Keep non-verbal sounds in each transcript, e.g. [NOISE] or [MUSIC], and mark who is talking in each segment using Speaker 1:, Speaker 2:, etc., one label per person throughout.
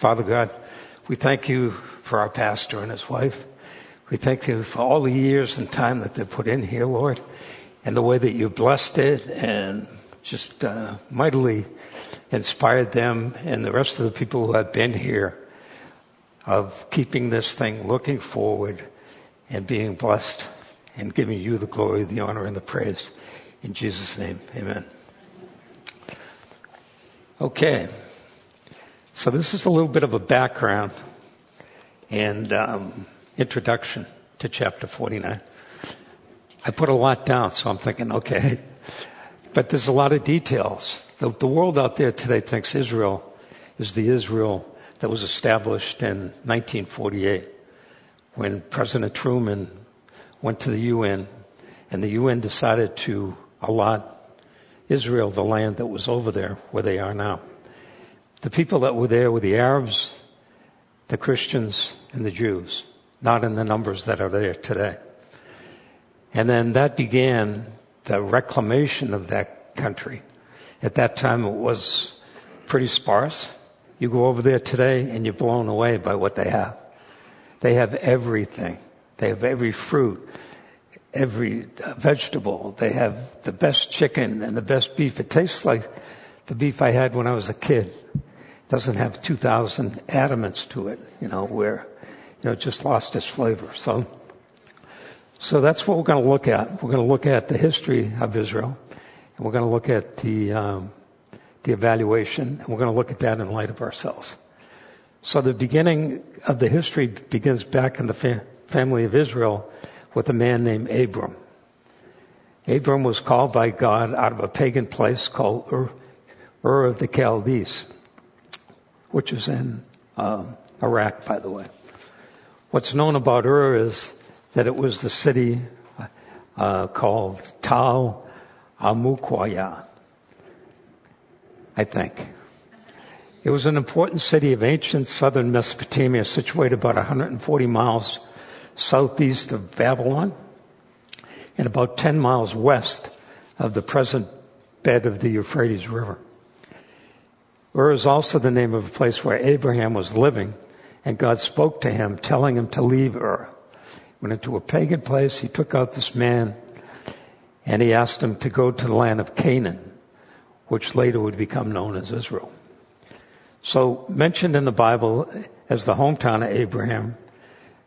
Speaker 1: Father God, we thank you for our pastor and his wife. We thank you for all the years and time that they've put in here, Lord, and the way that you blessed it and just uh, mightily inspired them and the rest of the people who have been here of keeping this thing looking forward and being blessed and giving you the glory, the honor, and the praise. In Jesus' name, amen. Okay. So this is a little bit of a background and um, introduction to chapter 49. I put a lot down, so I'm thinking, okay. But there's a lot of details. The, the world out there today thinks Israel is the Israel that was established in 1948 when President Truman went to the UN and the UN decided to allot Israel the land that was over there where they are now. The people that were there were the Arabs, the Christians, and the Jews, not in the numbers that are there today. And then that began the reclamation of that country. At that time, it was pretty sparse. You go over there today and you're blown away by what they have. They have everything. They have every fruit, every uh, vegetable. They have the best chicken and the best beef. It tastes like the beef I had when I was a kid doesn't have 2,000 adamants to it, you know, where, you know, it just lost its flavor. So, so that's what we're going to look at. We're going to look at the history of Israel, and we're going to look at the, um, the evaluation, and we're going to look at that in light of ourselves. So the beginning of the history begins back in the fa- family of Israel with a man named Abram. Abram was called by God out of a pagan place called Ur, Ur of the Chaldees which is in um, Iraq, by the way. What's known about Ur is that it was the city uh, called Tal Amukwaya, I think. It was an important city of ancient southern Mesopotamia, situated about 140 miles southeast of Babylon and about 10 miles west of the present bed of the Euphrates River. Ur is also the name of a place where Abraham was living, and God spoke to him, telling him to leave Ur. Went into a pagan place, he took out this man, and he asked him to go to the land of Canaan, which later would become known as Israel. So, mentioned in the Bible as the hometown of Abraham,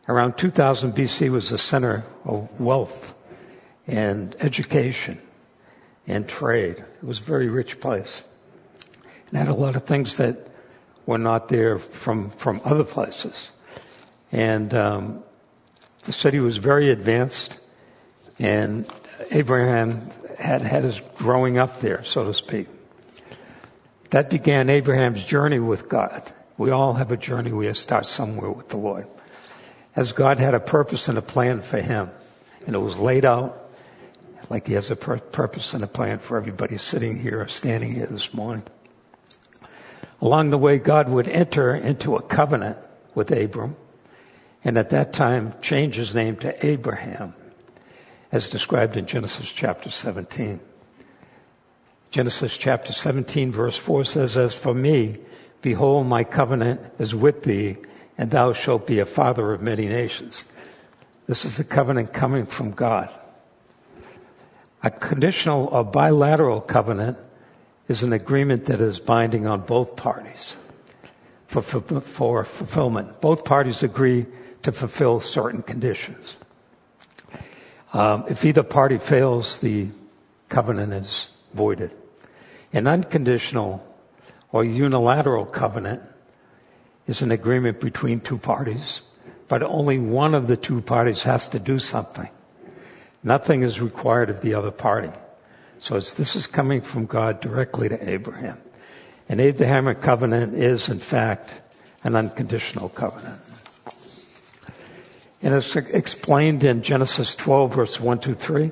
Speaker 1: around 2000 BC was the center of wealth and education and trade. It was a very rich place and had a lot of things that were not there from, from other places. And um, the city was very advanced, and Abraham had had his growing up there, so to speak. That began Abraham's journey with God. We all have a journey. We start somewhere with the Lord. As God had a purpose and a plan for him, and it was laid out like he has a pur- purpose and a plan for everybody sitting here or standing here this morning. Along the way, God would enter into a covenant with Abram, and at that time change his name to Abraham, as described in Genesis chapter 17. Genesis chapter 17 verse 4 says, As for me, behold, my covenant is with thee, and thou shalt be a father of many nations. This is the covenant coming from God. A conditional or bilateral covenant is an agreement that is binding on both parties for, for, for fulfillment. Both parties agree to fulfill certain conditions. Um, if either party fails, the covenant is voided. An unconditional or unilateral covenant is an agreement between two parties, but only one of the two parties has to do something. Nothing is required of the other party. So this is coming from God directly to Abraham. An Abrahamic covenant is, in fact, an unconditional covenant. And it's explained in Genesis 12, verse 1 to 3.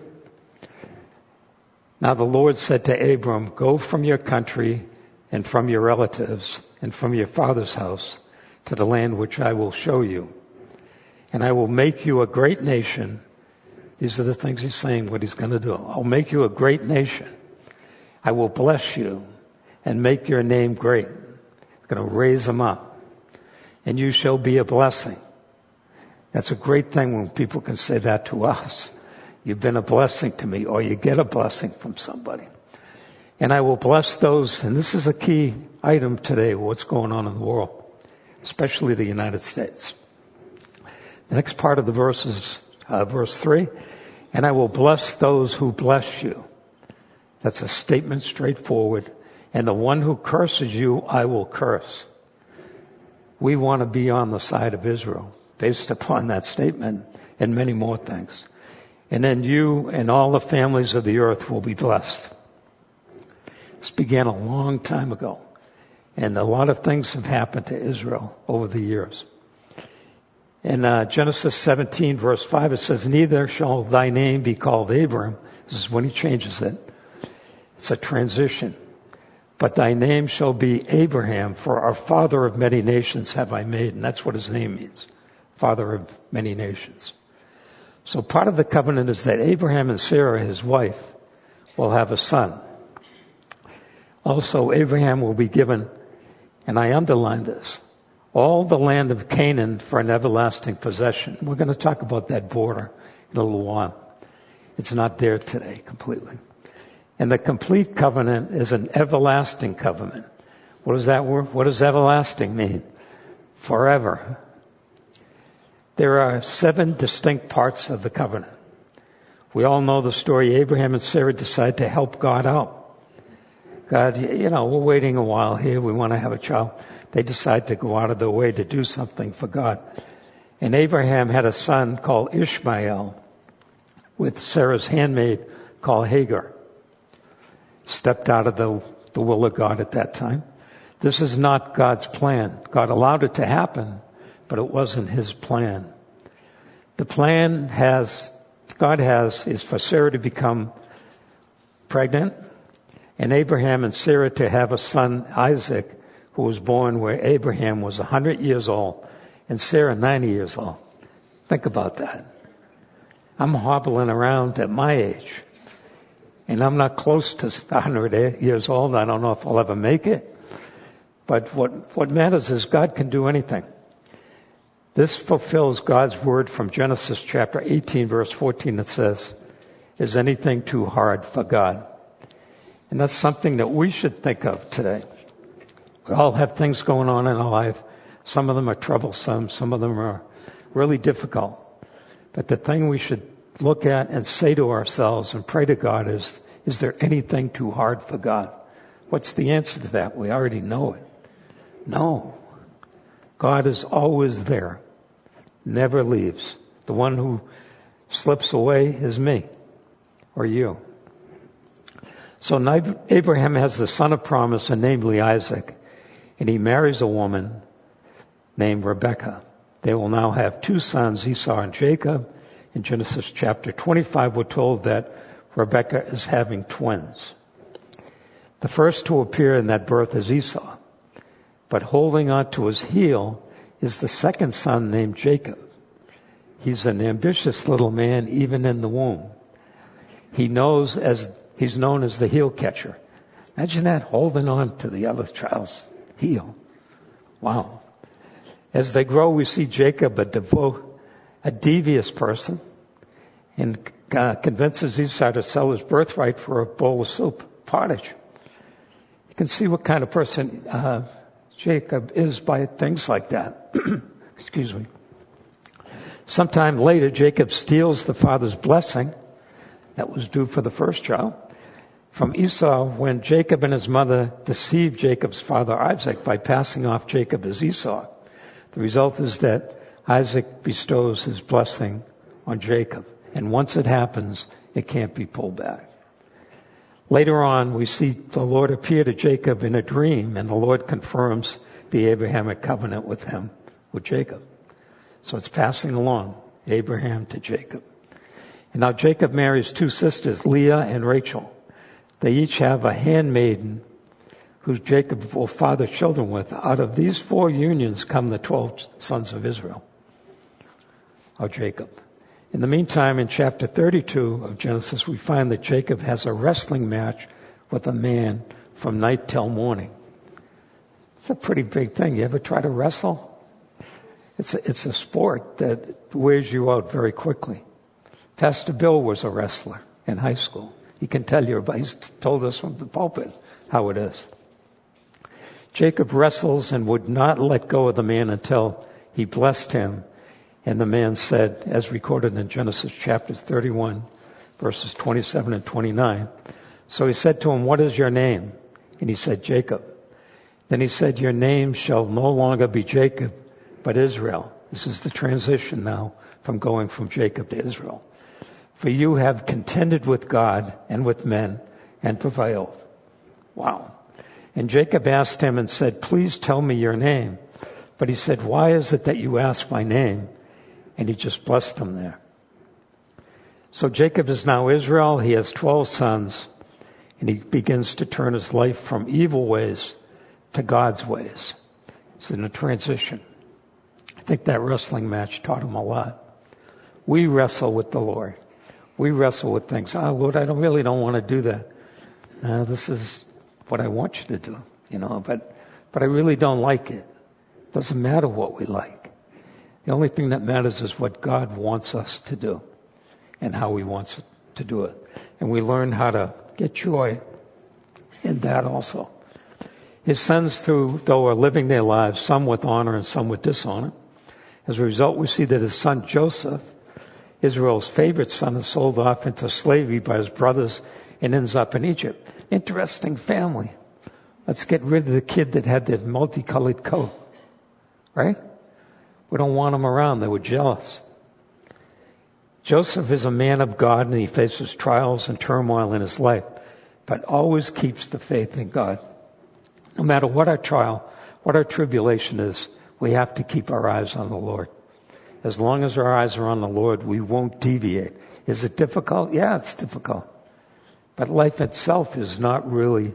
Speaker 1: Now the Lord said to Abram, Go from your country and from your relatives and from your father's house to the land which I will show you. And I will make you a great nation these are the things he's saying, what he's going to do. I'll make you a great nation. I will bless you and make your name great. I'm going to raise them up. and you shall be a blessing. That's a great thing when people can say that to [LAUGHS] us. You've been a blessing to me, or you get a blessing from somebody. And I will bless those, and this is a key item today, what's going on in the world, especially the United States. The next part of the verse is uh, verse 3 and I will bless those who bless you. That's a statement straightforward. And the one who curses you, I will curse. We want to be on the side of Israel based [LAUGHS] upon that statement and many more things. And then you and all the families of the earth will be blessed. This began a long time ago. And a lot of things have happened to Israel over the years. In uh, Genesis 17, verse 5, it says, Neither shall thy name be called Abram. This is when he changes it. It's a transition. But thy name shall be Abraham, for our father of many nations have I made. And that's what his name means father of many nations. So part of the covenant is that Abraham and Sarah, his wife, will have a son. Also, Abraham will be given, and I underline this, all the land of Canaan for an everlasting possession. We're going to talk about that border in a little while. It's not there today completely. And the complete covenant is an everlasting covenant. What does that word? What does everlasting mean? Forever. There are seven distinct parts of the covenant. We all know the story. Abraham and Sarah decide to help God out. God, you know, we're waiting a while here. We want to have a child they decide to go out of their way to do something for God. And Abraham had a son called Ishmael with Sarah's handmaid called Hagar. Stepped out of the, the will of God at that time. This is not God's plan. God allowed it to happen, but it wasn't his plan. The plan has, God has, is for Sarah to become pregnant and Abraham and Sarah to have a son, Isaac, who was born where Abraham was 100 years old and Sarah 90 years old. Think about that. I'm hobbling around at my age and I'm not close to 100 years old. I don't know if I'll ever make it. But what, what matters is God can do anything. This fulfills God's word from Genesis chapter 18 verse 14 that says, is anything too hard for God? And that's something that we should think of today. We all have things going on in our life. Some of them are troublesome. Some of them are really difficult. But the thing we should look at and say to ourselves and pray to God is, is there anything too hard for God? What's the answer to that? We already know it. No. God is always there. Never leaves. The one who slips away is me or you. So Abraham has the son of promise, and namely Isaac and he marries a woman named Rebecca. They will now have two sons, Esau and Jacob. In Genesis chapter 25, we're told that Rebecca is having twins. The first to appear in that birth is Esau, but holding on to his heel is the second son named Jacob. He's an ambitious little man even in the womb. He knows as, he's known as the heel catcher. Imagine that, holding on to the other child's heel. Wow. As they grow, we see Jacob, a devout, a devious person, and uh, convinces Esau to sell his birthright for a bowl of soup, pottage. You can see what kind of person uh, Jacob is by things like that. [CLEARS THROAT] Excuse me. Sometime later, Jacob steals the father's blessing that was due for the first child from Esau when Jacob and his mother deceived Jacob's father Isaac by passing off Jacob as Esau. The result is that Isaac bestows his blessing on Jacob. And once it happens, it can't be pulled back. Later on, we see the Lord appear to Jacob in a dream, and the Lord confirms the Abrahamic covenant with him, with Jacob. So it's passing along, Abraham to Jacob. And now Jacob marries two sisters, Leah and Rachel. They each have a handmaiden who Jacob will father children with. Out of these four unions come the 12 sons of Israel, of Jacob. In the meantime, in chapter 32 of Genesis, we find that Jacob has a wrestling match with a man from night till morning. It's a pretty big thing. You ever try to wrestle? It's a, it's a sport that wears you out very quickly. Pastor Bill was a wrestler in high school. He can tell you, but he's told us from the pulpit how it is. Jacob wrestles and would not let go of the man until he blessed him. And the man said, as recorded in Genesis chapter 31, verses 27 and 29. So he said to him, What is your name? And he said, Jacob. Then he said, Your name shall no longer be Jacob, but Israel. This is the transition now from going from Jacob to Israel. For you have contended with God and with men and prevailed. Wow. And Jacob asked him and said, Please tell me your name. But he said, Why is it that you ask my name? And he just blessed him there. So Jacob is now Israel. He has 12 sons. And he begins to turn his life from evil ways to God's ways. It's in a transition. I think that wrestling match taught him a lot. We wrestle with the Lord. We wrestle with things. Oh, Lord, I don't, really don't want to do that. Uh, this is what I want you to do, you know, but, but I really don't like it. Doesn't matter what we like. The only thing that matters is what God wants us to do and how He wants to do it. And we learn how to get joy in that also. His sons, through, though, are living their lives, some with honor and some with dishonor. As a result, we see that his son Joseph, Israel's favorite son, is sold off into slavery by his brothers and ends up in Egypt. Interesting family. Let's get rid of the kid that had the multicolored coat. Right? We don't want him around. They were jealous. Joseph is a man of God and he faces trials and turmoil in his life, but always keeps the faith in God. No matter what our trial, what our tribulation is, we have to keep our eyes on the Lord. As long as our eyes are on the Lord, we won't deviate. Is it difficult? Yeah, it's difficult. But life itself is not really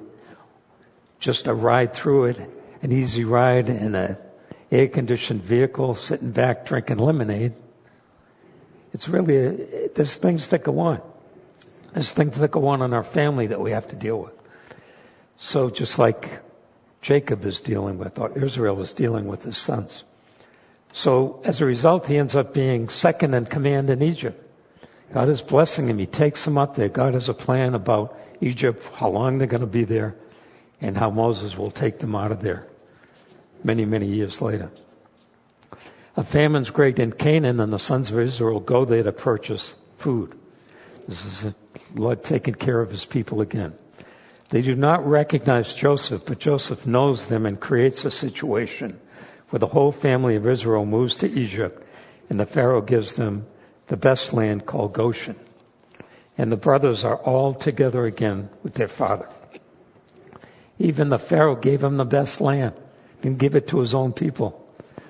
Speaker 1: just a ride through it, an easy ride in a air conditioned vehicle, sitting back drinking lemonade. It's really, a, there's things that go on. There's things that go on in our family that we have to deal with. So just like Jacob is dealing with, or Israel is dealing with his sons. So as a result, he ends up being second in command in Egypt. God is blessing him. He takes him up there. God has a plan about Egypt, how long they're going to be there, and how Moses will take them out of there many, many years later. A famine's great in Canaan, and the sons of Israel go there to purchase food. This is Lord taking care of his people again. They do not recognize Joseph, but Joseph knows them and creates a situation where the whole family of Israel moves to Egypt, and the Pharaoh gives them the best land called Goshen. And the brothers are all together again with their father. Even the Pharaoh gave him the best land, didn't give it to his own people.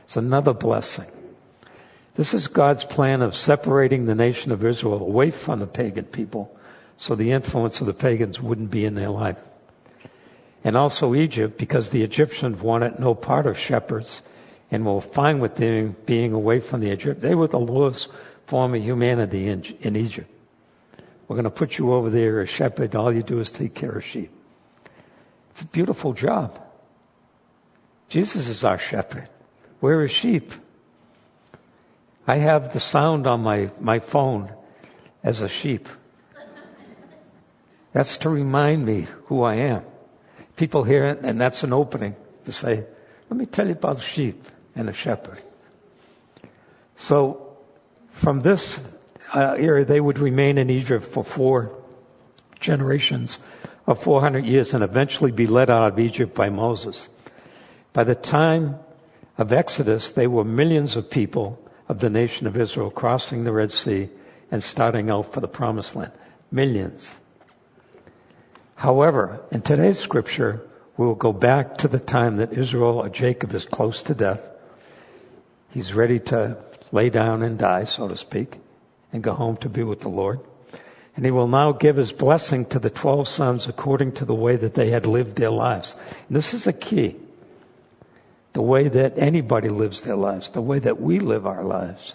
Speaker 1: It's another blessing. This is God's plan of separating the nation of Israel away from the pagan people so the influence of the pagans wouldn't be in their life. And also Egypt, because the Egyptians wanted no part of shepherds and were fine with them being away from the Egypt. They were the lowest form of humanity in, in Egypt. We're going to put you over there as shepherd. All you do is take care of sheep. It's a beautiful job. Jesus is our shepherd. We're his sheep. I have the sound on my, my phone as a sheep. That's to remind me who I am. People hear it, and that's an opening to say, let me tell you about a sheep and a shepherd. So from this uh, era, they would remain in Egypt for four generations of 400 years and eventually be led out of Egypt by Moses. By the time of Exodus, they were millions of people of the nation of Israel crossing the Red Sea and starting out for the promised land. Millions. However, in today's scripture, we will go back to the time that Israel or Jacob is close to death. He's ready to lay down and die, so to speak, and go home to be with the Lord. And he will now give his blessing to the 12 sons according to the way that they had lived their lives. And this is a key. The way that anybody lives their lives, the way that we live our lives.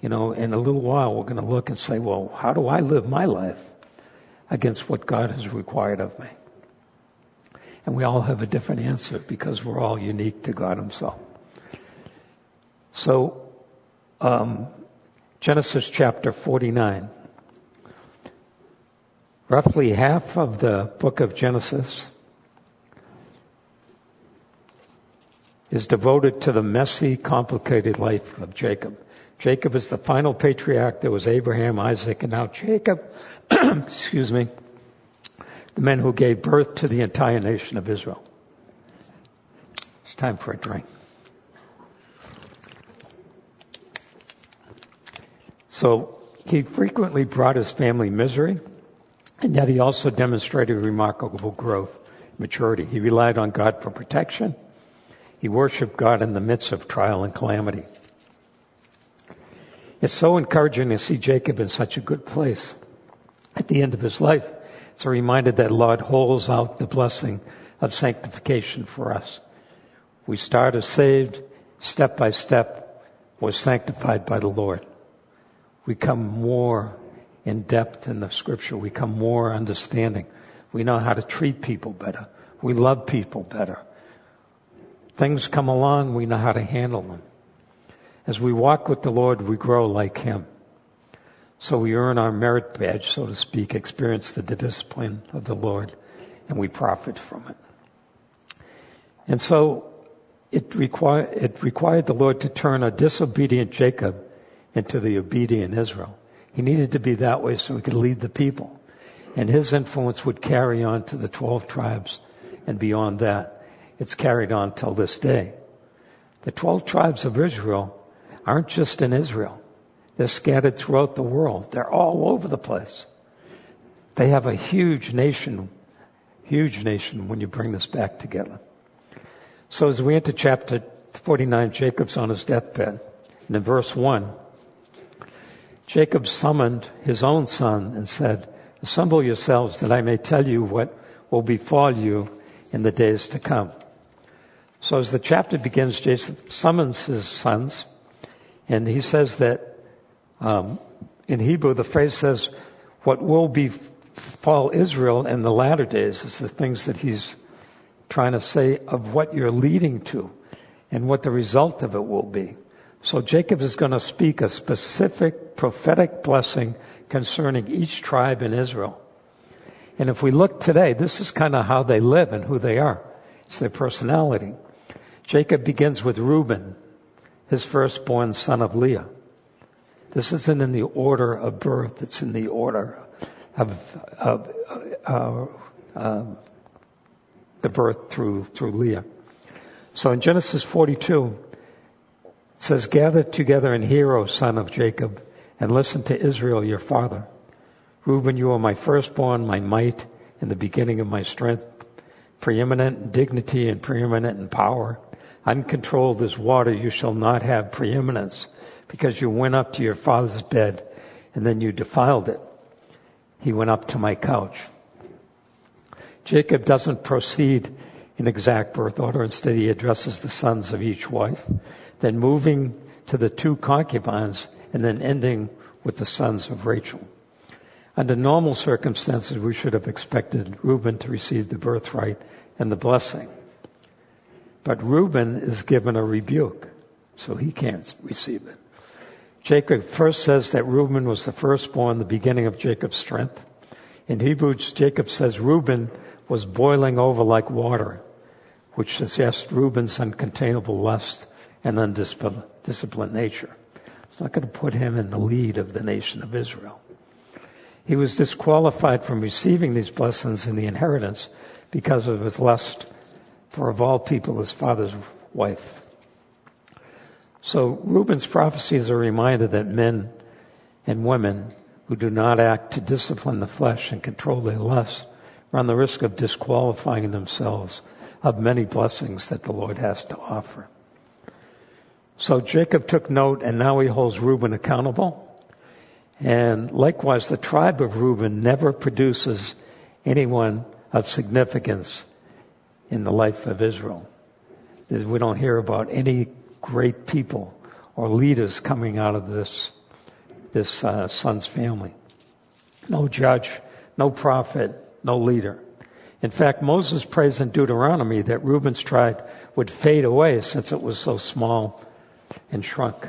Speaker 1: You know, in a little while, we're going to look and say, well, how do I live my life against what God has required of me? And we all have a different answer because we're all unique to God Himself. So, um, Genesis chapter 49. Roughly half of the book of Genesis is devoted to the messy, complicated life of Jacob. Jacob is the final patriarch. There was Abraham, Isaac, and now Jacob. [CLEARS THROAT] Excuse me. The men who gave birth to the entire nation of Israel. It's time for a drink. So he frequently brought his family misery, and yet he also demonstrated remarkable growth, maturity. He relied on God for protection. He worshiped God in the midst of trial and calamity. It's so encouraging to see Jacob in such a good place. At the end of his life, it's a reminder that Lord holds out the blessing of sanctification for us. We start as saved, step by step, we're sanctified by the Lord. We come more in depth in the scripture. We come more understanding. We know how to treat people better. We love people better. Things come along, we know how to handle them. As we walk with the Lord, we grow like Him. So we earn our merit badge, so to speak, experience the discipline of the Lord, and we profit from it. And so it, require, it required the Lord to turn a disobedient Jacob into the obedient Israel. He needed to be that way so he could lead the people. And his influence would carry on to the 12 tribes and beyond that. It's carried on till this day. The 12 tribes of Israel aren't just in Israel. They're scattered throughout the world. They're all over the place. They have a huge nation, huge nation when you bring this back together. So as we enter chapter 49, Jacob's on his deathbed. And in verse 1, Jacob summoned his own son and said, Assemble yourselves that I may tell you what will befall you in the days to come. So as the chapter begins, Jacob summons his sons and he says that um, in Hebrew, the phrase says, what will befall Israel in the latter days is the things that he's trying to say of what you're leading to and what the result of it will be. So Jacob is going to speak a specific prophetic blessing concerning each tribe in Israel. And if we look today, this is kind of how they live and who they are. It's their personality. Jacob begins with Reuben, his firstborn son of Leah. This isn't in the order of birth, it's in the order of, of uh, uh, the birth through, through Leah. So in Genesis 42, it says, Gather together and hear, O son of Jacob, and listen to Israel your father. Reuben, you are my firstborn, my might, and the beginning of my strength, preeminent in dignity and preeminent in power. Uncontrolled as water, you shall not have preeminence because you went up to your father's bed and then you defiled it. He went up to my couch. Jacob doesn't proceed in exact birth order. Instead, he addresses the sons of each wife, then moving to the two concubines and then ending with the sons of Rachel. Under normal circumstances, we should have expected Reuben to receive the birthright and the blessing. But Reuben is given a rebuke, so he can't receive it. Jacob first says that Reuben was the firstborn, the beginning of Jacob's strength. In Hebrews, Jacob says Reuben was boiling over like water, which suggests Reuben's uncontainable lust and undisciplined nature. It's not going to put him in the lead of the nation of Israel. He was disqualified from receiving these blessings in the inheritance because of his lust for of all people his father's wife. So Reuben's prophecies are a reminder that men and women who do not act to discipline the flesh and control their lust run the risk of disqualifying themselves of many blessings that the Lord has to offer. So Jacob took note and now he holds Reuben accountable. And likewise, the tribe of Reuben never produces anyone of significance in the life of Israel. We don't hear about any great people or leaders coming out of this, this uh, son's family. No judge, no prophet, no leader. In fact, Moses prays in Deuteronomy that Reuben's tribe would fade away since it was so small and shrunk.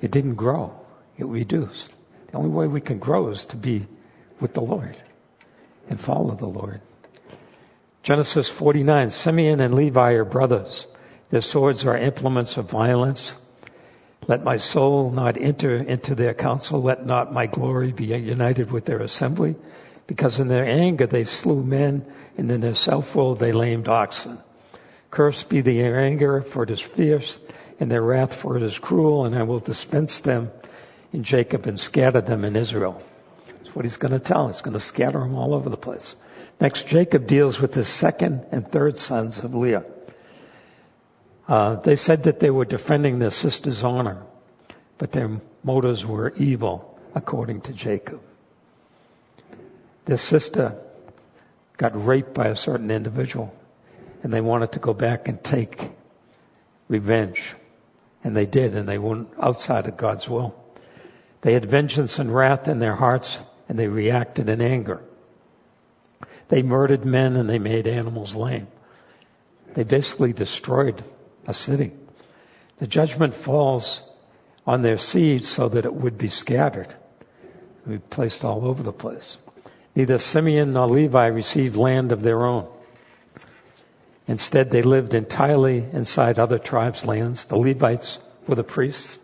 Speaker 1: It didn't grow, it reduced. The only way we can grow is to be with the Lord and follow the Lord. Genesis 49 Simeon and Levi are brothers. Their swords are implements of violence. Let my soul not enter into their council. Let not my glory be united with their assembly. Because in their anger they slew men, and in their self will they lamed oxen. Cursed be their anger, for it is fierce, and their wrath, for it is cruel, and I will dispense them in Jacob and scatter them in Israel. That's what he's going to tell. He's going to scatter them all over the place. Next, Jacob deals with the second and third sons of Leah. Uh, they said that they were defending their sister's honor, but their motives were evil, according to Jacob. Their sister got raped by a certain individual, and they wanted to go back and take revenge. And they did, and they went outside of God's will. They had vengeance and wrath in their hearts, and they reacted in anger. They murdered men and they made animals lame. They basically destroyed a city. The judgment falls on their seed so that it would be scattered, be placed all over the place. Neither Simeon nor Levi received land of their own. Instead, they lived entirely inside other tribes' lands. The Levites were the priests.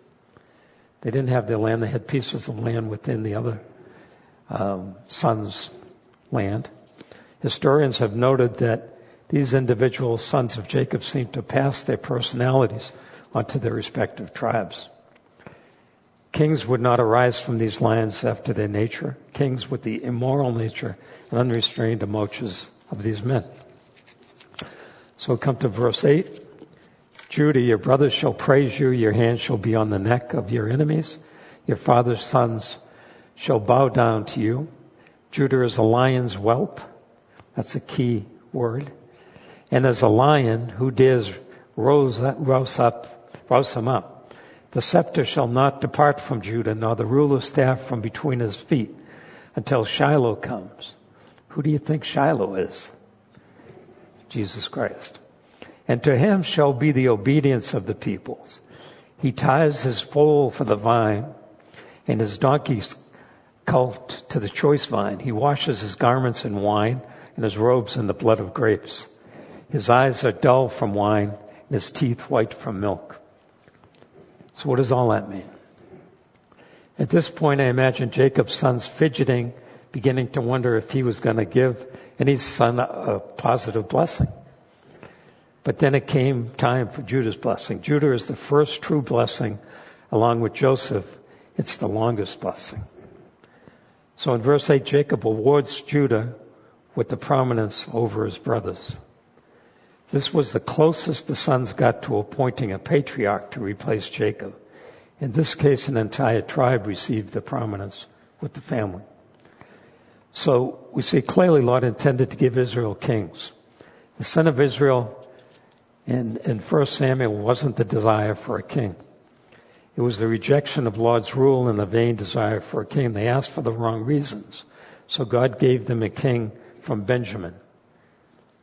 Speaker 1: They didn't have their land, they had pieces of land within the other um, sons' land. Historians have noted that these individual sons of Jacob seem to pass their personalities onto their respective tribes. Kings would not arise from these lands after their nature, kings with the immoral nature and unrestrained emotions of these men. So come to verse 8. Judah, your brothers shall praise you, your hand shall be on the neck of your enemies, your father's sons shall bow down to you. Judah is a lion's whelp. That's a key word. And as a lion who dares rouse, rouse up, rouse him up. The scepter shall not depart from Judah, nor the ruler's staff from between his feet, until Shiloh comes. Who do you think Shiloh is? Jesus Christ. And to him shall be the obedience of the peoples. He ties his foal for the vine, and his donkey's colt to the choice vine. He washes his garments in wine, and his robes in the blood of grapes. His eyes are dull from wine, and his teeth white from milk. So, what does all that mean? At this point, I imagine Jacob's sons fidgeting, beginning to wonder if he was going to give any son a positive blessing. But then it came time for Judah's blessing. Judah is the first true blessing, along with Joseph. It's the longest blessing. So in verse 8, Jacob awards Judah with the prominence over his brothers. This was the closest the sons got to appointing a patriarch to replace Jacob. In this case, an entire tribe received the prominence with the family. So we see clearly Lord intended to give Israel kings. The son of Israel in, in 1 Samuel wasn't the desire for a king. It was the rejection of Lord's rule and the vain desire for a king. They asked for the wrong reasons. So God gave them a king from Benjamin,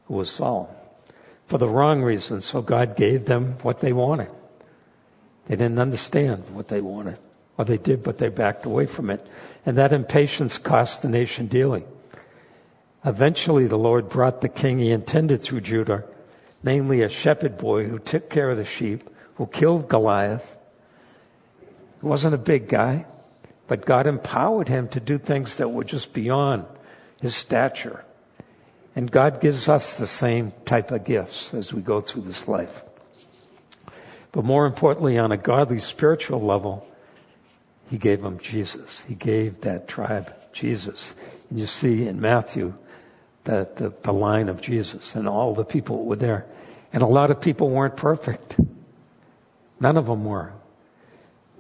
Speaker 1: who was Saul for the wrong reasons. So God gave them what they wanted. They didn't understand what they wanted. Or they did, but they backed away from it. And that impatience cost the nation dearly. Eventually, the Lord brought the king he intended through Judah, namely a shepherd boy who took care of the sheep, who killed Goliath. He wasn't a big guy, but God empowered him to do things that were just beyond his stature. And God gives us the same type of gifts as we go through this life. But more importantly, on a godly spiritual level, He gave them Jesus. He gave that tribe Jesus. And you see in Matthew that the, the line of Jesus and all the people were there. And a lot of people weren't perfect. None of them were.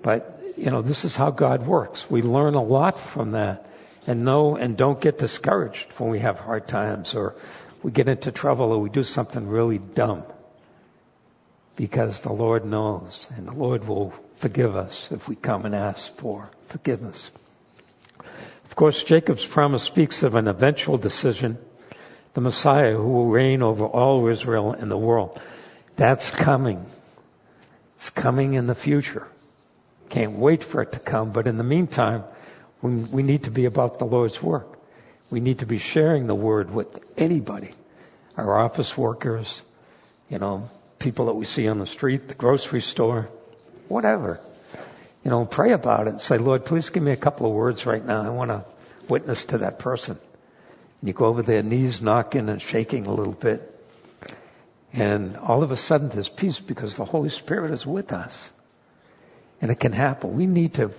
Speaker 1: But, you know, this is how God works. We learn a lot from that and know and don't get discouraged when we have hard times or we get into trouble or we do something really dumb. Because the Lord knows and the Lord will forgive us if we come and ask for forgiveness. Of course, Jacob's promise speaks of an eventual decision, the Messiah who will reign over all Israel and the world. That's coming. It's coming in the future. Can't wait for it to come, but in the meantime, we need to be about the Lord's work. We need to be sharing the word with anybody. Our office workers, you know, people that we see on the street, the grocery store, whatever. You know, pray about it and say, Lord, please give me a couple of words right now. I want to witness to that person. And you go over there, knees knocking and shaking a little bit. And all of a sudden there's peace because the Holy Spirit is with us. And it can happen. We need to,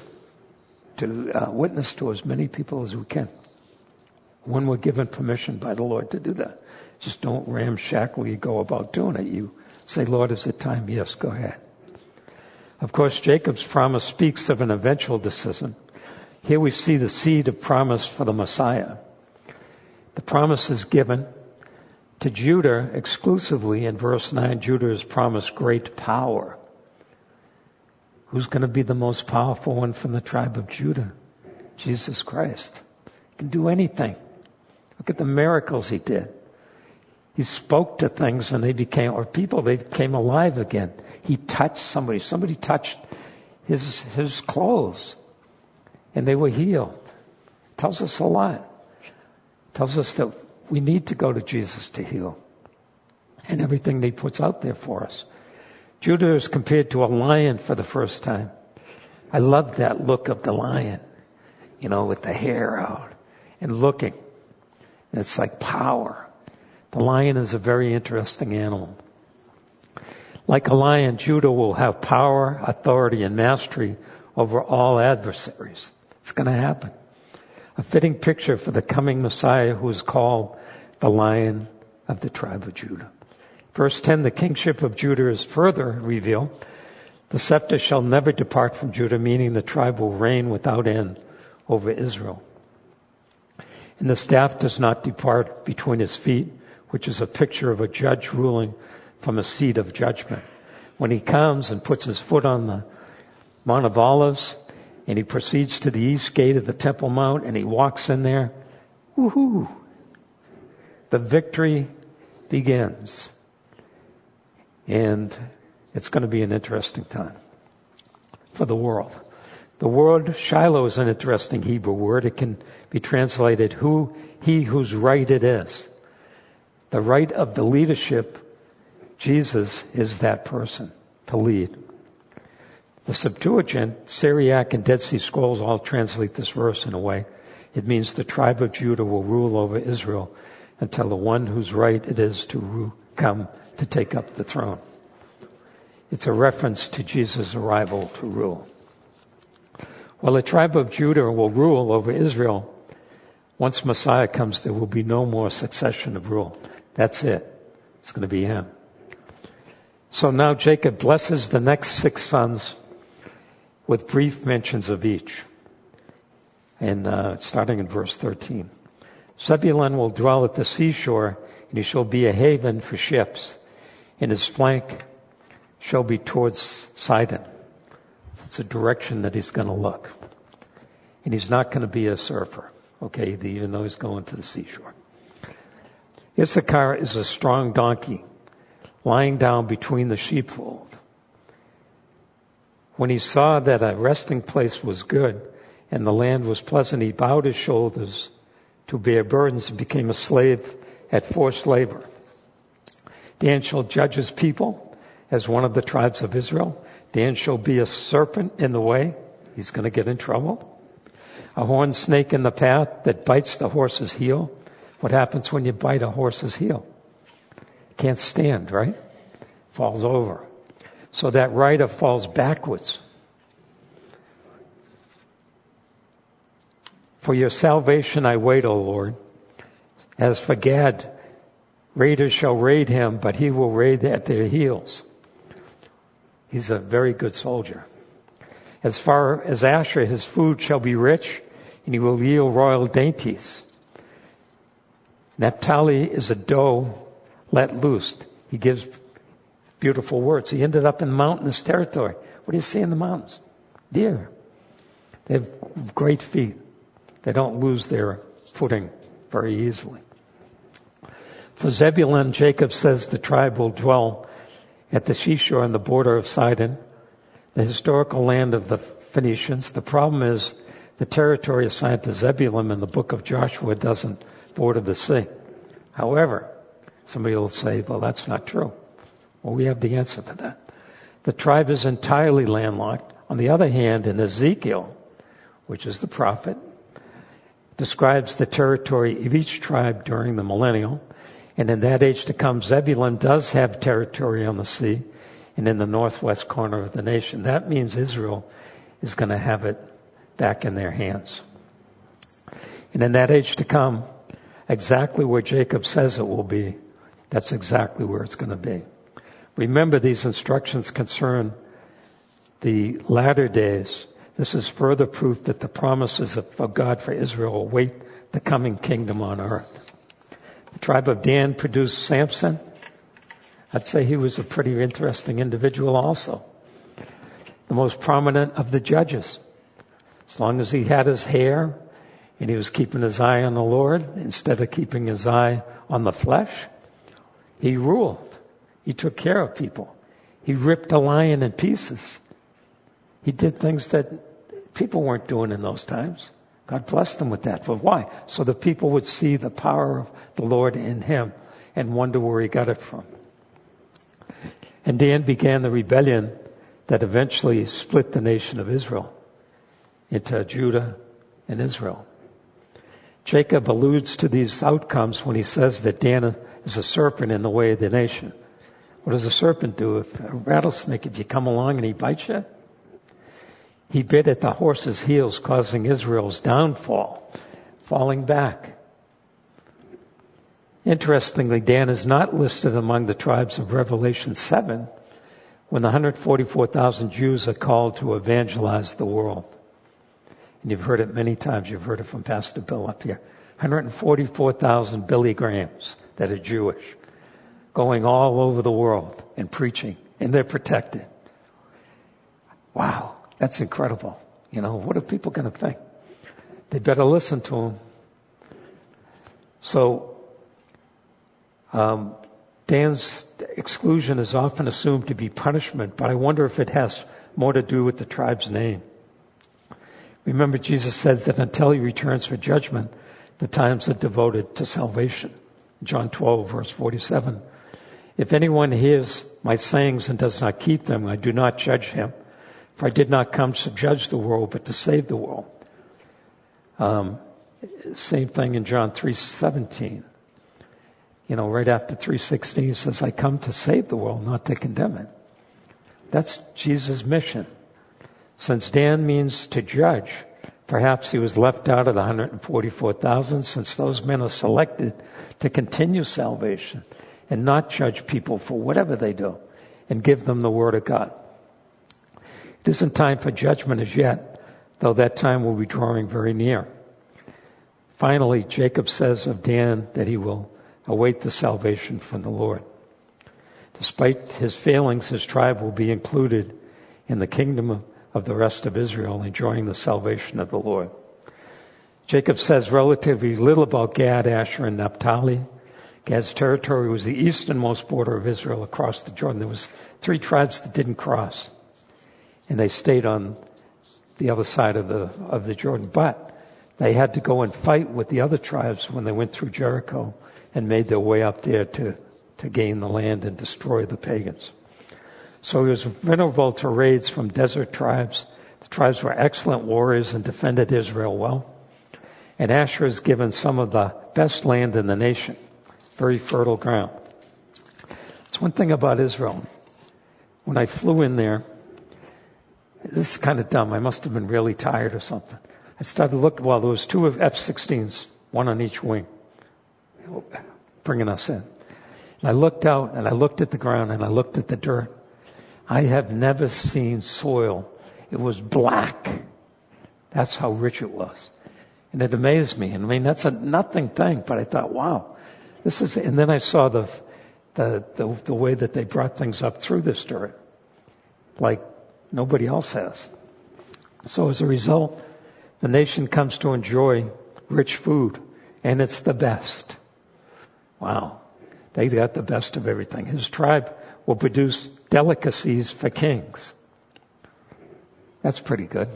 Speaker 1: to uh, witness to as many people as we can when we're given permission by the Lord to do that. Just don't ramshackly go about doing it. You say, Lord, is it time? Yes, go ahead. Of course, Jacob's promise speaks of an eventual decision. Here we see the seed of promise for the Messiah. The promise is given to Judah exclusively in verse 9. Judah is promised great power. Who's going to be the most powerful one from the tribe of Judah? Jesus Christ. He can do anything. Look at the miracles he did. He spoke to things and they became, or people, they became alive again. He touched somebody. Somebody touched his, his clothes and they were healed. Tells us a lot. Tells us that we need to go to Jesus to heal and everything that he puts out there for us. Judah is compared to a lion for the first time. I love that look of the lion, you know, with the hair out and looking. It's like power. The lion is a very interesting animal. Like a lion, Judah will have power, authority, and mastery over all adversaries. It's going to happen. A fitting picture for the coming Messiah who is called the Lion of the tribe of Judah. Verse 10, the kingship of Judah is further revealed. The scepter shall never depart from Judah, meaning the tribe will reign without end over Israel. And the staff does not depart between his feet, which is a picture of a judge ruling from a seat of judgment. When he comes and puts his foot on the Mount of Olives, and he proceeds to the east gate of the Temple Mount, and he walks in there, woohoo! The victory begins. And it's going to be an interesting time for the world. The word Shiloh is an interesting Hebrew word. It can be translated who, he whose right it is. The right of the leadership, Jesus is that person to lead. The Septuagint, Syriac, and Dead Sea Scrolls all translate this verse in a way. It means the tribe of Judah will rule over Israel until the one whose right it is to come to take up the throne. It's a reference to Jesus' arrival to rule. While the tribe of Judah will rule over Israel, once Messiah comes, there will be no more succession of rule. That's it. It's going to be him. So now Jacob blesses the next six sons with brief mentions of each. And uh, starting in verse 13. Zebulun will dwell at the seashore, and he shall be a haven for ships and his flank shall be towards Sidon. It's a direction that he's going to look. And he's not going to be a surfer, okay, even though he's going to the seashore. Issachar is a strong donkey lying down between the sheepfold. When he saw that a resting place was good and the land was pleasant, he bowed his shoulders to bear burdens and became a slave at forced labor. Dan shall judge his people as one of the tribes of Israel. Dan shall be a serpent in the way. He's going to get in trouble. A horned snake in the path that bites the horse's heel. What happens when you bite a horse's heel? Can't stand, right? Falls over. So that rider falls backwards. For your salvation I wait, O Lord. As for Gad, Raiders shall raid him, but he will raid at their heels. He's a very good soldier. As far as Asher, his food shall be rich, and he will yield royal dainties. Naphtali is a doe let loose. He gives beautiful words. He ended up in mountainous territory. What do you see in the mountains? Deer. They have great feet. They don't lose their footing very easily. For Zebulun, Jacob says the tribe will dwell at the seashore on the border of Sidon, the historical land of the Phoenicians. The problem is the territory assigned to Zebulun in the book of Joshua doesn't border the sea. However, somebody will say, well, that's not true. Well, we have the answer for that. The tribe is entirely landlocked. On the other hand, in Ezekiel, which is the prophet, describes the territory of each tribe during the millennial. And in that age to come, Zebulun does have territory on the sea and in the northwest corner of the nation. That means Israel is going to have it back in their hands. And in that age to come, exactly where Jacob says it will be, that's exactly where it's going to be. Remember, these instructions concern the latter days. This is further proof that the promises of God for Israel await the coming kingdom on earth. The tribe of Dan produced Samson. I'd say he was a pretty interesting individual also. The most prominent of the judges. As long as he had his hair and he was keeping his eye on the Lord instead of keeping his eye on the flesh, he ruled. He took care of people. He ripped a lion in pieces. He did things that people weren't doing in those times. God blessed him with that. But why? So the people would see the power of the Lord in him and wonder where he got it from. And Dan began the rebellion that eventually split the nation of Israel into Judah and Israel. Jacob alludes to these outcomes when he says that Dan is a serpent in the way of the nation. What does a serpent do? If a rattlesnake, if you come along and he bites you, he bit at the horse's heels, causing Israel's downfall, falling back. Interestingly, Dan is not listed among the tribes of Revelation 7 when the 144,000 Jews are called to evangelize the world. And you've heard it many times. You've heard it from Pastor Bill up here. 144,000 Billy Grahams that are Jewish going all over the world and preaching, and they're protected. Wow, that's incredible. You know, what are people going to think? They better listen to him. So, um, Dan's exclusion is often assumed to be punishment, but I wonder if it has more to do with the tribe's name. Remember, Jesus said that until he returns for judgment, the times are devoted to salvation. John 12, verse 47. If anyone hears my sayings and does not keep them, I do not judge him. For I did not come to judge the world, but to save the world. Um, same thing in John 3.17. You know, right after 3.16 he says, I come to save the world, not to condemn it. That's Jesus' mission. Since Dan means to judge, perhaps he was left out of the 144,000 since those men are selected to continue salvation and not judge people for whatever they do and give them the word of God. It isn't time for judgment as yet, though that time will be drawing very near. Finally, Jacob says of Dan that he will await the salvation from the Lord. Despite his failings, his tribe will be included in the kingdom of the rest of Israel enjoying the salvation of the Lord. Jacob says relatively little about Gad, Asher, and Naphtali. Gad's territory was the easternmost border of Israel across the Jordan. There was three tribes that didn't cross, and they stayed on the other side of the of the Jordan. But they had to go and fight with the other tribes when they went through Jericho and made their way up there to to gain the land and destroy the pagans. So he was vulnerable to raids from desert tribes. The tribes were excellent warriors and defended Israel well. And Asher is given some of the best land in the nation, very fertile ground. It's one thing about Israel. When I flew in there, this is kind of dumb. I must have been really tired or something. I started to look. well, there was two of F-16s, one on each wing, bringing us in. And I looked out and I looked at the ground and I looked at the dirt. I have never seen soil. It was black. That's how rich it was. And it amazed me. And I mean, that's a nothing thing, but I thought, wow, this is, and then I saw the, the, the, the way that they brought things up through this dirt, like nobody else has. So as a result, the nation comes to enjoy rich food, and it's the best. Wow. They got the best of everything. His tribe will produce delicacies for kings. That's pretty good.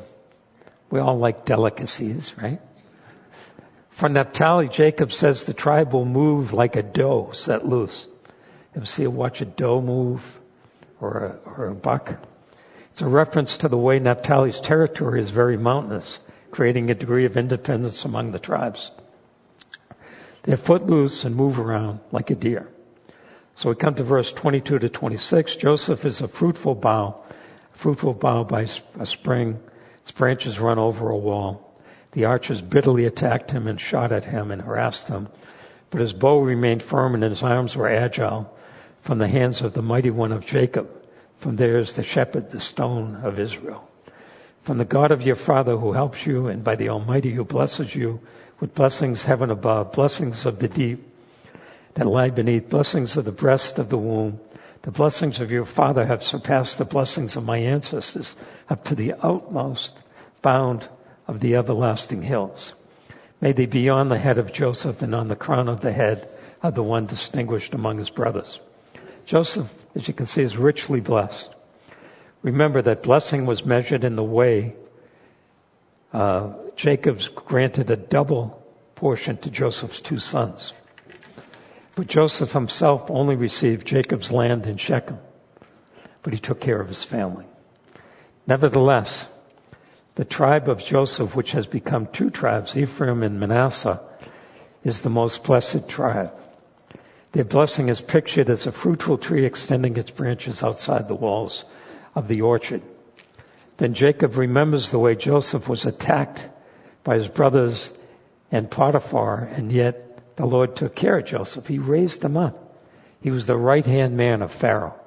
Speaker 1: We all like delicacies, right? For Naphtali, Jacob says the tribe will move like a doe set loose. Ever see a watch a doe move or a, or a buck? It's a reference to the way Naphtali's territory is very mountainous, creating a degree of independence among the tribes. They're footloose and move around like a deer. So we come to verse 22 to 26. Joseph is a fruitful bough, a fruitful bough by a spring. Its branches run over a wall. The archers bitterly attacked him and shot at him and harassed him. But his bow remained firm and his arms were agile from the hands of the mighty one of Jacob. From there is the shepherd, the stone of Israel. From the God of your father who helps you and by the Almighty who blesses you with blessings heaven above, blessings of the deep that lie beneath, blessings of the breast of the womb. The blessings of your father have surpassed the blessings of my ancestors up to the outmost bound of the everlasting hills. May they be on the head of Joseph and on the crown of the head of the one distinguished among his brothers. Joseph, as you can see, is richly blessed. Remember that blessing was measured in the way uh, Jacob's granted a double portion to Joseph's two sons. But Joseph himself only received Jacob's land in Shechem, but he took care of his family. Nevertheless, the tribe of Joseph, which has become two tribes, Ephraim and Manasseh, is the most blessed tribe. Their blessing is pictured as a fruitful tree extending its branches outside the walls of the orchard. Then Jacob remembers the way Joseph was attacked by his brothers and Potiphar, and yet the Lord took care of Joseph. He raised him up. He was the right hand man of Pharaoh.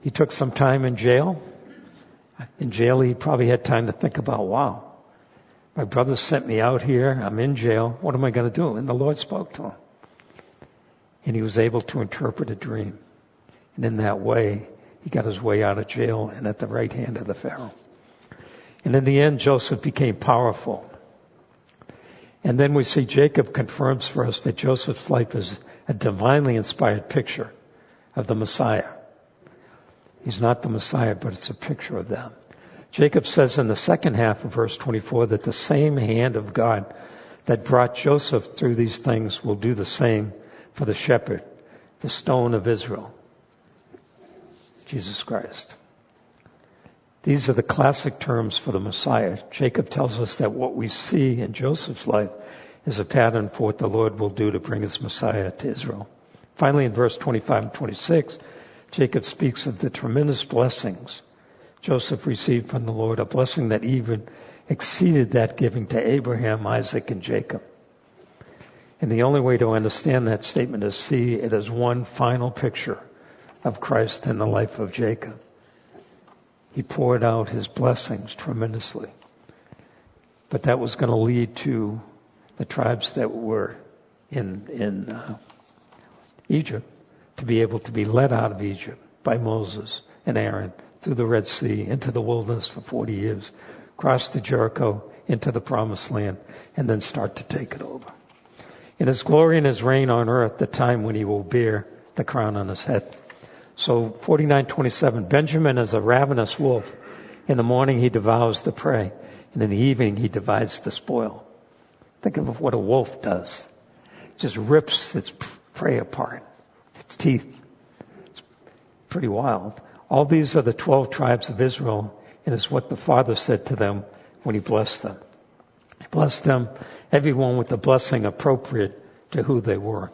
Speaker 1: He took some time in jail. In jail, he probably had time to think about, wow, my brother sent me out here. I'm in jail. What am I going to do? And the Lord spoke to him. And he was able to interpret a dream. And in that way, he got his way out of jail and at the right hand of the Pharaoh. And in the end, Joseph became powerful. And then we see Jacob confirms for us that Joseph's life is a divinely inspired picture of the Messiah. He's not the Messiah, but it's a picture of them. Jacob says in the second half of verse 24 that the same hand of God that brought Joseph through these things will do the same for the shepherd, the stone of Israel, Jesus Christ. These are the classic terms for the Messiah. Jacob tells us that what we see in Joseph's life is a pattern for what the Lord will do to bring his Messiah to Israel. Finally, in verse 25 and 26, Jacob speaks of the tremendous blessings Joseph received from the Lord, a blessing that even exceeded that given to Abraham, Isaac, and Jacob. And the only way to understand that statement is see it as one final picture of Christ in the life of Jacob. He poured out his blessings tremendously. But that was going to lead to the tribes that were in, in uh, Egypt to be able to be led out of Egypt by Moses and Aaron through the Red Sea into the wilderness for 40 years, cross to Jericho into the promised land, and then start to take it over. In his glory and his reign on earth, the time when he will bear the crown on his head. So 4927, Benjamin is a ravenous wolf. In the morning he devours the prey, and in the evening he divides the spoil. Think of what a wolf does. It just rips its prey apart its teeth. It's pretty wild. All these are the 12 tribes of Israel, and it's what the Father said to them when He blessed them. He blessed them, everyone with the blessing appropriate to who they were.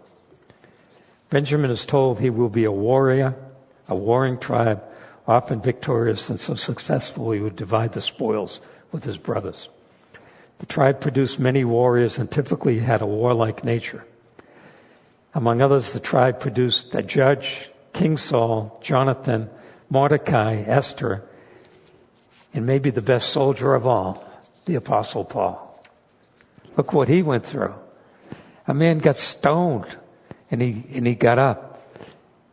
Speaker 1: Benjamin is told he will be a warrior, a warring tribe, often victorious and so successful he would divide the spoils with his brothers. The tribe produced many warriors and typically had a warlike nature. Among others, the tribe produced a judge, King Saul, Jonathan, Mordecai, Esther, and maybe the best soldier of all, the Apostle Paul. Look what he went through. A man got stoned and he, and he got up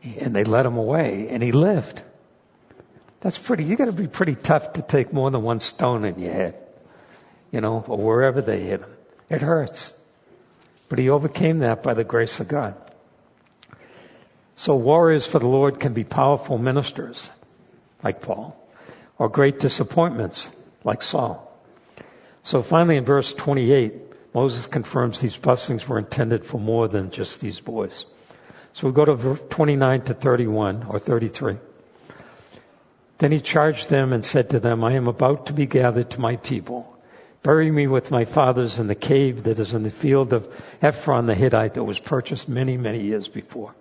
Speaker 1: and they let him away and he lived. That's pretty, you gotta be pretty tough to take more than one stone in your head, you know, or wherever they hit him. It hurts. But he overcame that by the grace of God. So warriors for the Lord can be powerful ministers, like Paul, or great disappointments like Saul. So finally in verse 28, Moses confirms these blessings were intended for more than just these boys. So we go to verse 29 to 31 or 33. Then he charged them and said to them, I am about to be gathered to my people. Bury me with my fathers in the cave that is in the field of Ephron the Hittite that was purchased many, many years before.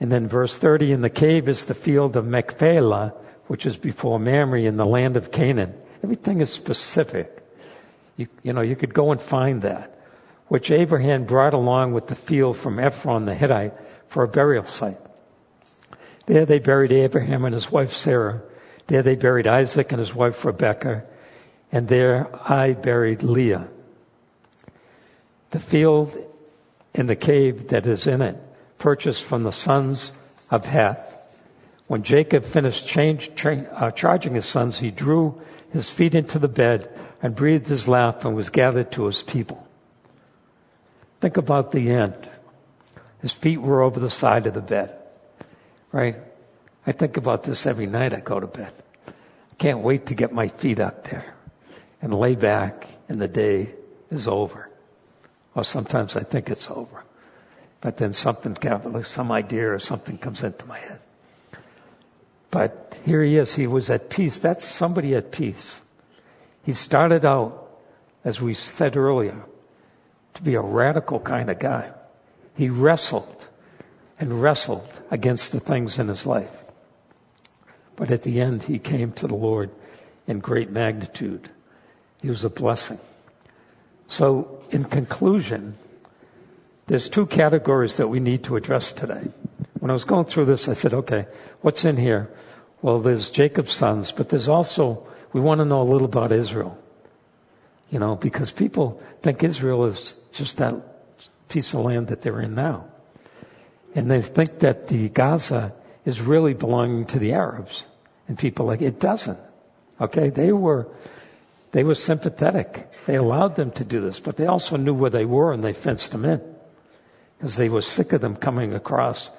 Speaker 1: And then verse 30, in the cave is the field of Machpelah, which is before Mamre in the land of Canaan. Everything is specific. You, you know, you could go and find that, which Abraham brought along with the field from Ephron the Hittite for a burial site. There they buried Abraham and his wife Sarah. There they buried Isaac and his wife Rebekah. And there I buried Leah. The field and the cave that is in it, purchased from the sons of Heth. When Jacob finished change, tra- uh, charging his sons, he drew his feet into the bed and breathed his last and was gathered to his people. Think about the end. His feet were over the side of the bed, right? I think about this every night I go to bed. I can't wait to get my feet up there and lay back and the day is over. Or sometimes I think it's over. But then something, some idea or something comes into my head. But here he is. He was at peace. That's somebody at peace. He started out, as we said earlier, to be a radical kind of guy. He wrestled and wrestled against the things in his life. But at the end, he came to the Lord in great magnitude. He was a blessing. So, in conclusion, there's two categories that we need to address today. When I was going through this, I said, okay, what's in here? Well, there's Jacob's sons, but there's also, we want to know a little about Israel. You know, because people think Israel is just that piece of land that they're in now. And they think that the Gaza is really belonging to the Arabs. And people like, it doesn't. Okay? They were, they were sympathetic. They allowed them to do this, but they also knew where they were and they fenced them in. Because they were sick of them coming across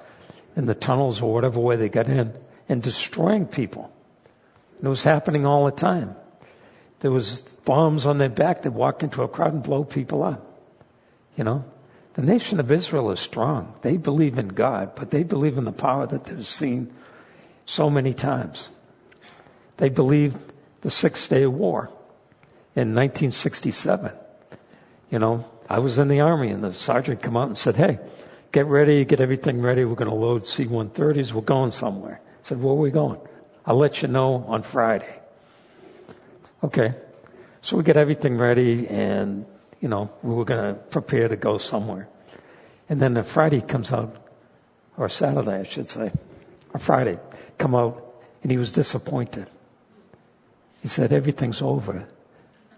Speaker 1: in the tunnels or whatever way they got in and destroying people. And it was happening all the time. There was bombs on their back. They'd walk into a crowd and blow people up. You know? The nation of Israel is strong. They believe in God, but they believe in the power that they've seen so many times. They believe the Six Day War in 1967. You know, I was in the army and the sergeant came out and said, Hey, get ready, get everything ready. We're going to load C 130s. We're going somewhere. Said, Where are we going? I'll let you know on Friday. Okay. So we get everything ready and you know, we were going to prepare to go somewhere. And then the Friday comes out, or Saturday, I should say, or Friday, come out, and he was disappointed. He said, everything's over.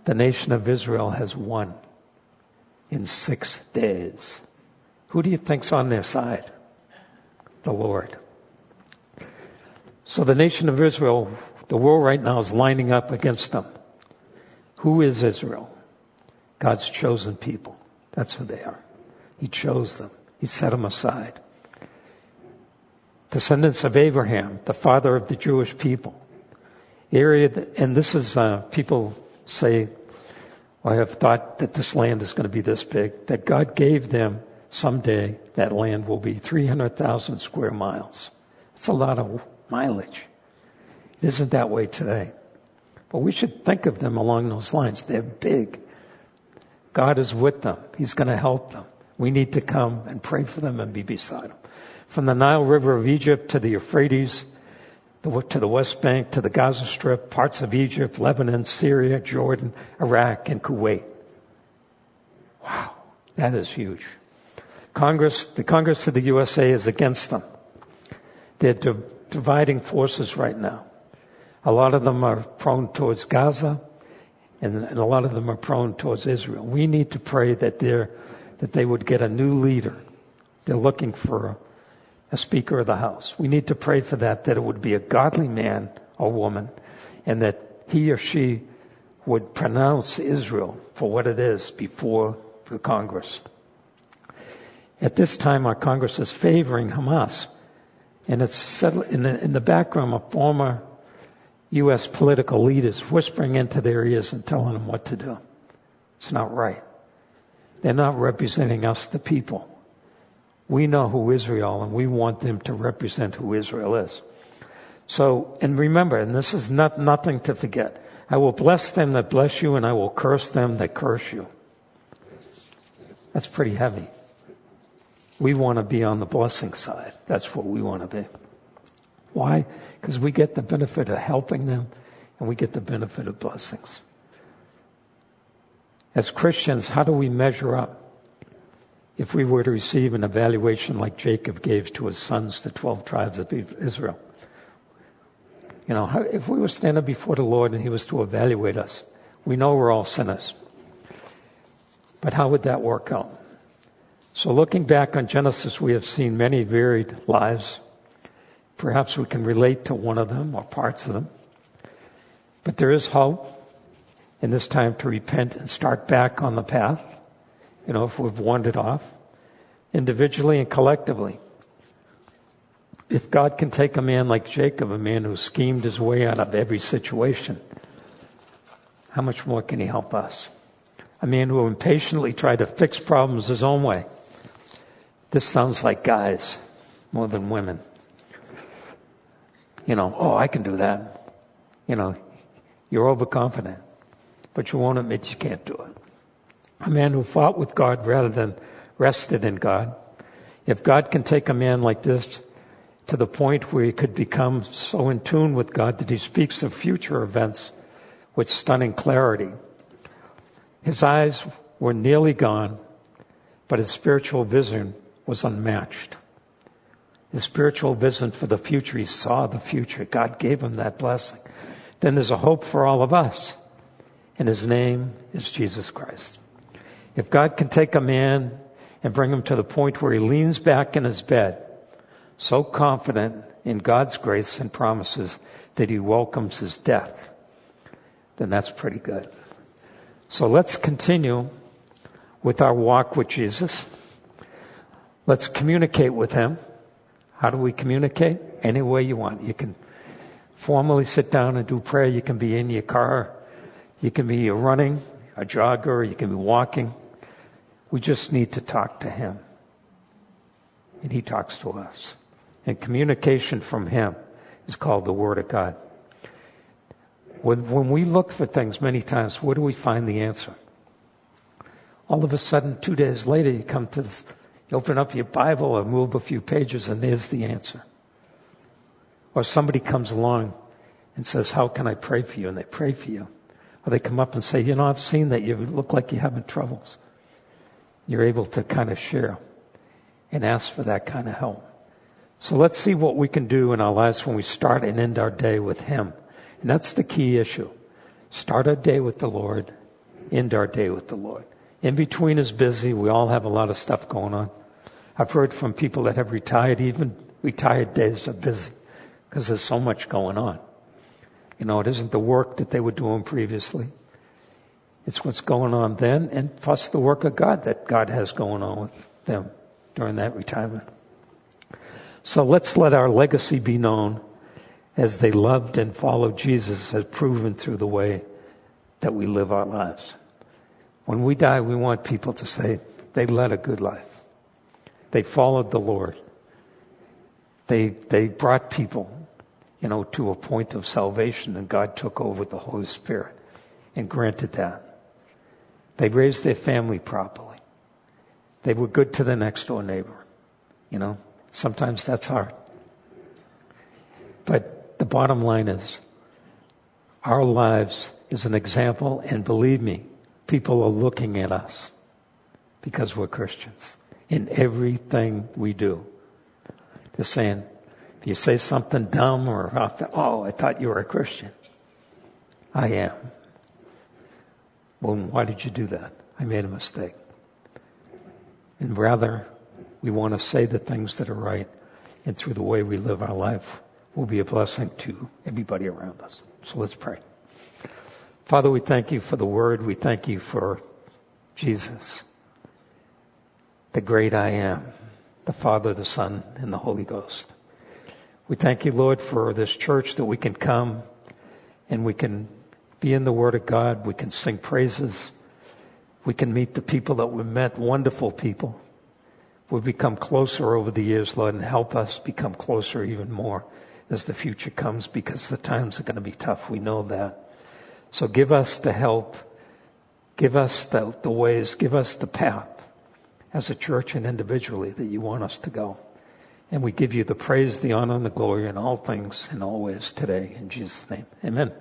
Speaker 1: The nation of Israel has won in six days. Who do you think's on their side? The Lord. So the nation of Israel, the world right now is lining up against them. Who is Israel? God's chosen people. That's who they are. He chose them. He set them aside. Descendants of Abraham, the father of the Jewish people. Area, that, and this is, uh, people say, I have thought that this land is going to be this big, that God gave them someday that land will be 300,000 square miles. It's a lot of mileage. It isn't that way today. But we should think of them along those lines. They're big. God is with them. He's going to help them. We need to come and pray for them and be beside them. From the Nile River of Egypt to the Euphrates, to the West Bank, to the Gaza Strip, parts of Egypt, Lebanon, Syria, Jordan, Iraq, and Kuwait. Wow, that is huge. Congress, the Congress of the USA is against them. They're dividing forces right now. A lot of them are prone towards Gaza and, and a lot of them are prone towards Israel. We need to pray that they're, that they would get a new leader. They're looking for a, a Speaker of the House. We need to pray for that, that it would be a godly man or woman, and that he or she would pronounce Israel for what it is before the Congress. At this time, our Congress is favoring Hamas, and it's settled in the, in the background. A former U.S. political leaders whispering into their ears and telling them what to do. It's not right. They're not representing us, the people. We know who Israel, and we want them to represent who Israel is. So, and remember, and this is not, nothing to forget. I will bless them that bless you, and I will curse them that curse you. That's pretty heavy. We want to be on the blessing side. That's what we want to be. Why? Because we get the benefit of helping them and we get the benefit of blessings. As Christians, how do we measure up? If we were to receive an evaluation like Jacob gave to his sons, the 12 tribes of Israel. You know, if we were standing before the Lord and he was to evaluate us, we know we're all sinners. But how would that work out? So, looking back on Genesis, we have seen many varied lives. Perhaps we can relate to one of them or parts of them. But there is hope in this time to repent and start back on the path, you know, if we've wandered off, individually and collectively. If God can take a man like Jacob, a man who schemed his way out of every situation, how much more can he help us? A man who impatiently tried to fix problems his own way this sounds like guys more than women. You know, oh, I can do that. You know, you're overconfident, but you won't admit you can't do it. A man who fought with God rather than rested in God. If God can take a man like this to the point where he could become so in tune with God that he speaks of future events with stunning clarity, his eyes were nearly gone, but his spiritual vision was unmatched. His spiritual vision for the future, he saw the future. God gave him that blessing. Then there's a hope for all of us, and his name is Jesus Christ. If God can take a man and bring him to the point where he leans back in his bed, so confident in God's grace and promises that he welcomes his death, then that's pretty good. So let's continue with our walk with Jesus. Let's communicate with Him. How do we communicate? Any way you want. You can formally sit down and do prayer. You can be in your car. You can be running, a jogger. You can be walking. We just need to talk to Him. And He talks to us. And communication from Him is called the Word of God. When, when we look for things many times, where do we find the answer? All of a sudden, two days later, you come to this open up your Bible or move a few pages, and there's the answer. Or somebody comes along and says, How can I pray for you? And they pray for you. Or they come up and say, You know, I've seen that you look like you're having troubles. You're able to kind of share and ask for that kind of help. So let's see what we can do in our lives when we start and end our day with Him. And that's the key issue. Start our day with the Lord, end our day with the Lord. In between is busy. We all have a lot of stuff going on. I've heard from people that have retired, even retired days are busy because there's so much going on. You know, it isn't the work that they were doing previously. It's what's going on then and plus the work of God that God has going on with them during that retirement. So let's let our legacy be known as they loved and followed Jesus as proven through the way that we live our lives. When we die, we want people to say they led a good life. They followed the Lord. They, they brought people, you know, to a point of salvation and God took over the Holy Spirit and granted that. They raised their family properly. They were good to the next door neighbor. You know, sometimes that's hard. But the bottom line is our lives is an example and believe me, people are looking at us because we're Christians in everything we do. They're saying, if you say something dumb or, oh, I thought you were a Christian. I am. Well, why did you do that? I made a mistake. And rather, we want to say the things that are right, and through the way we live our life, will be a blessing to everybody around us. So let's pray. Father, we thank you for the word. We thank you for Jesus the great I am, the Father, the Son, and the Holy Ghost. We thank you, Lord, for this church that we can come and we can be in the Word of God. We can sing praises. We can meet the people that we met, wonderful people. We've become closer over the years, Lord, and help us become closer even more as the future comes because the times are going to be tough. We know that. So give us the help. Give us the, the ways. Give us the path as a church and individually that you want us to go. And we give you the praise, the honor, and the glory in all things and always today. In Jesus' name. Amen.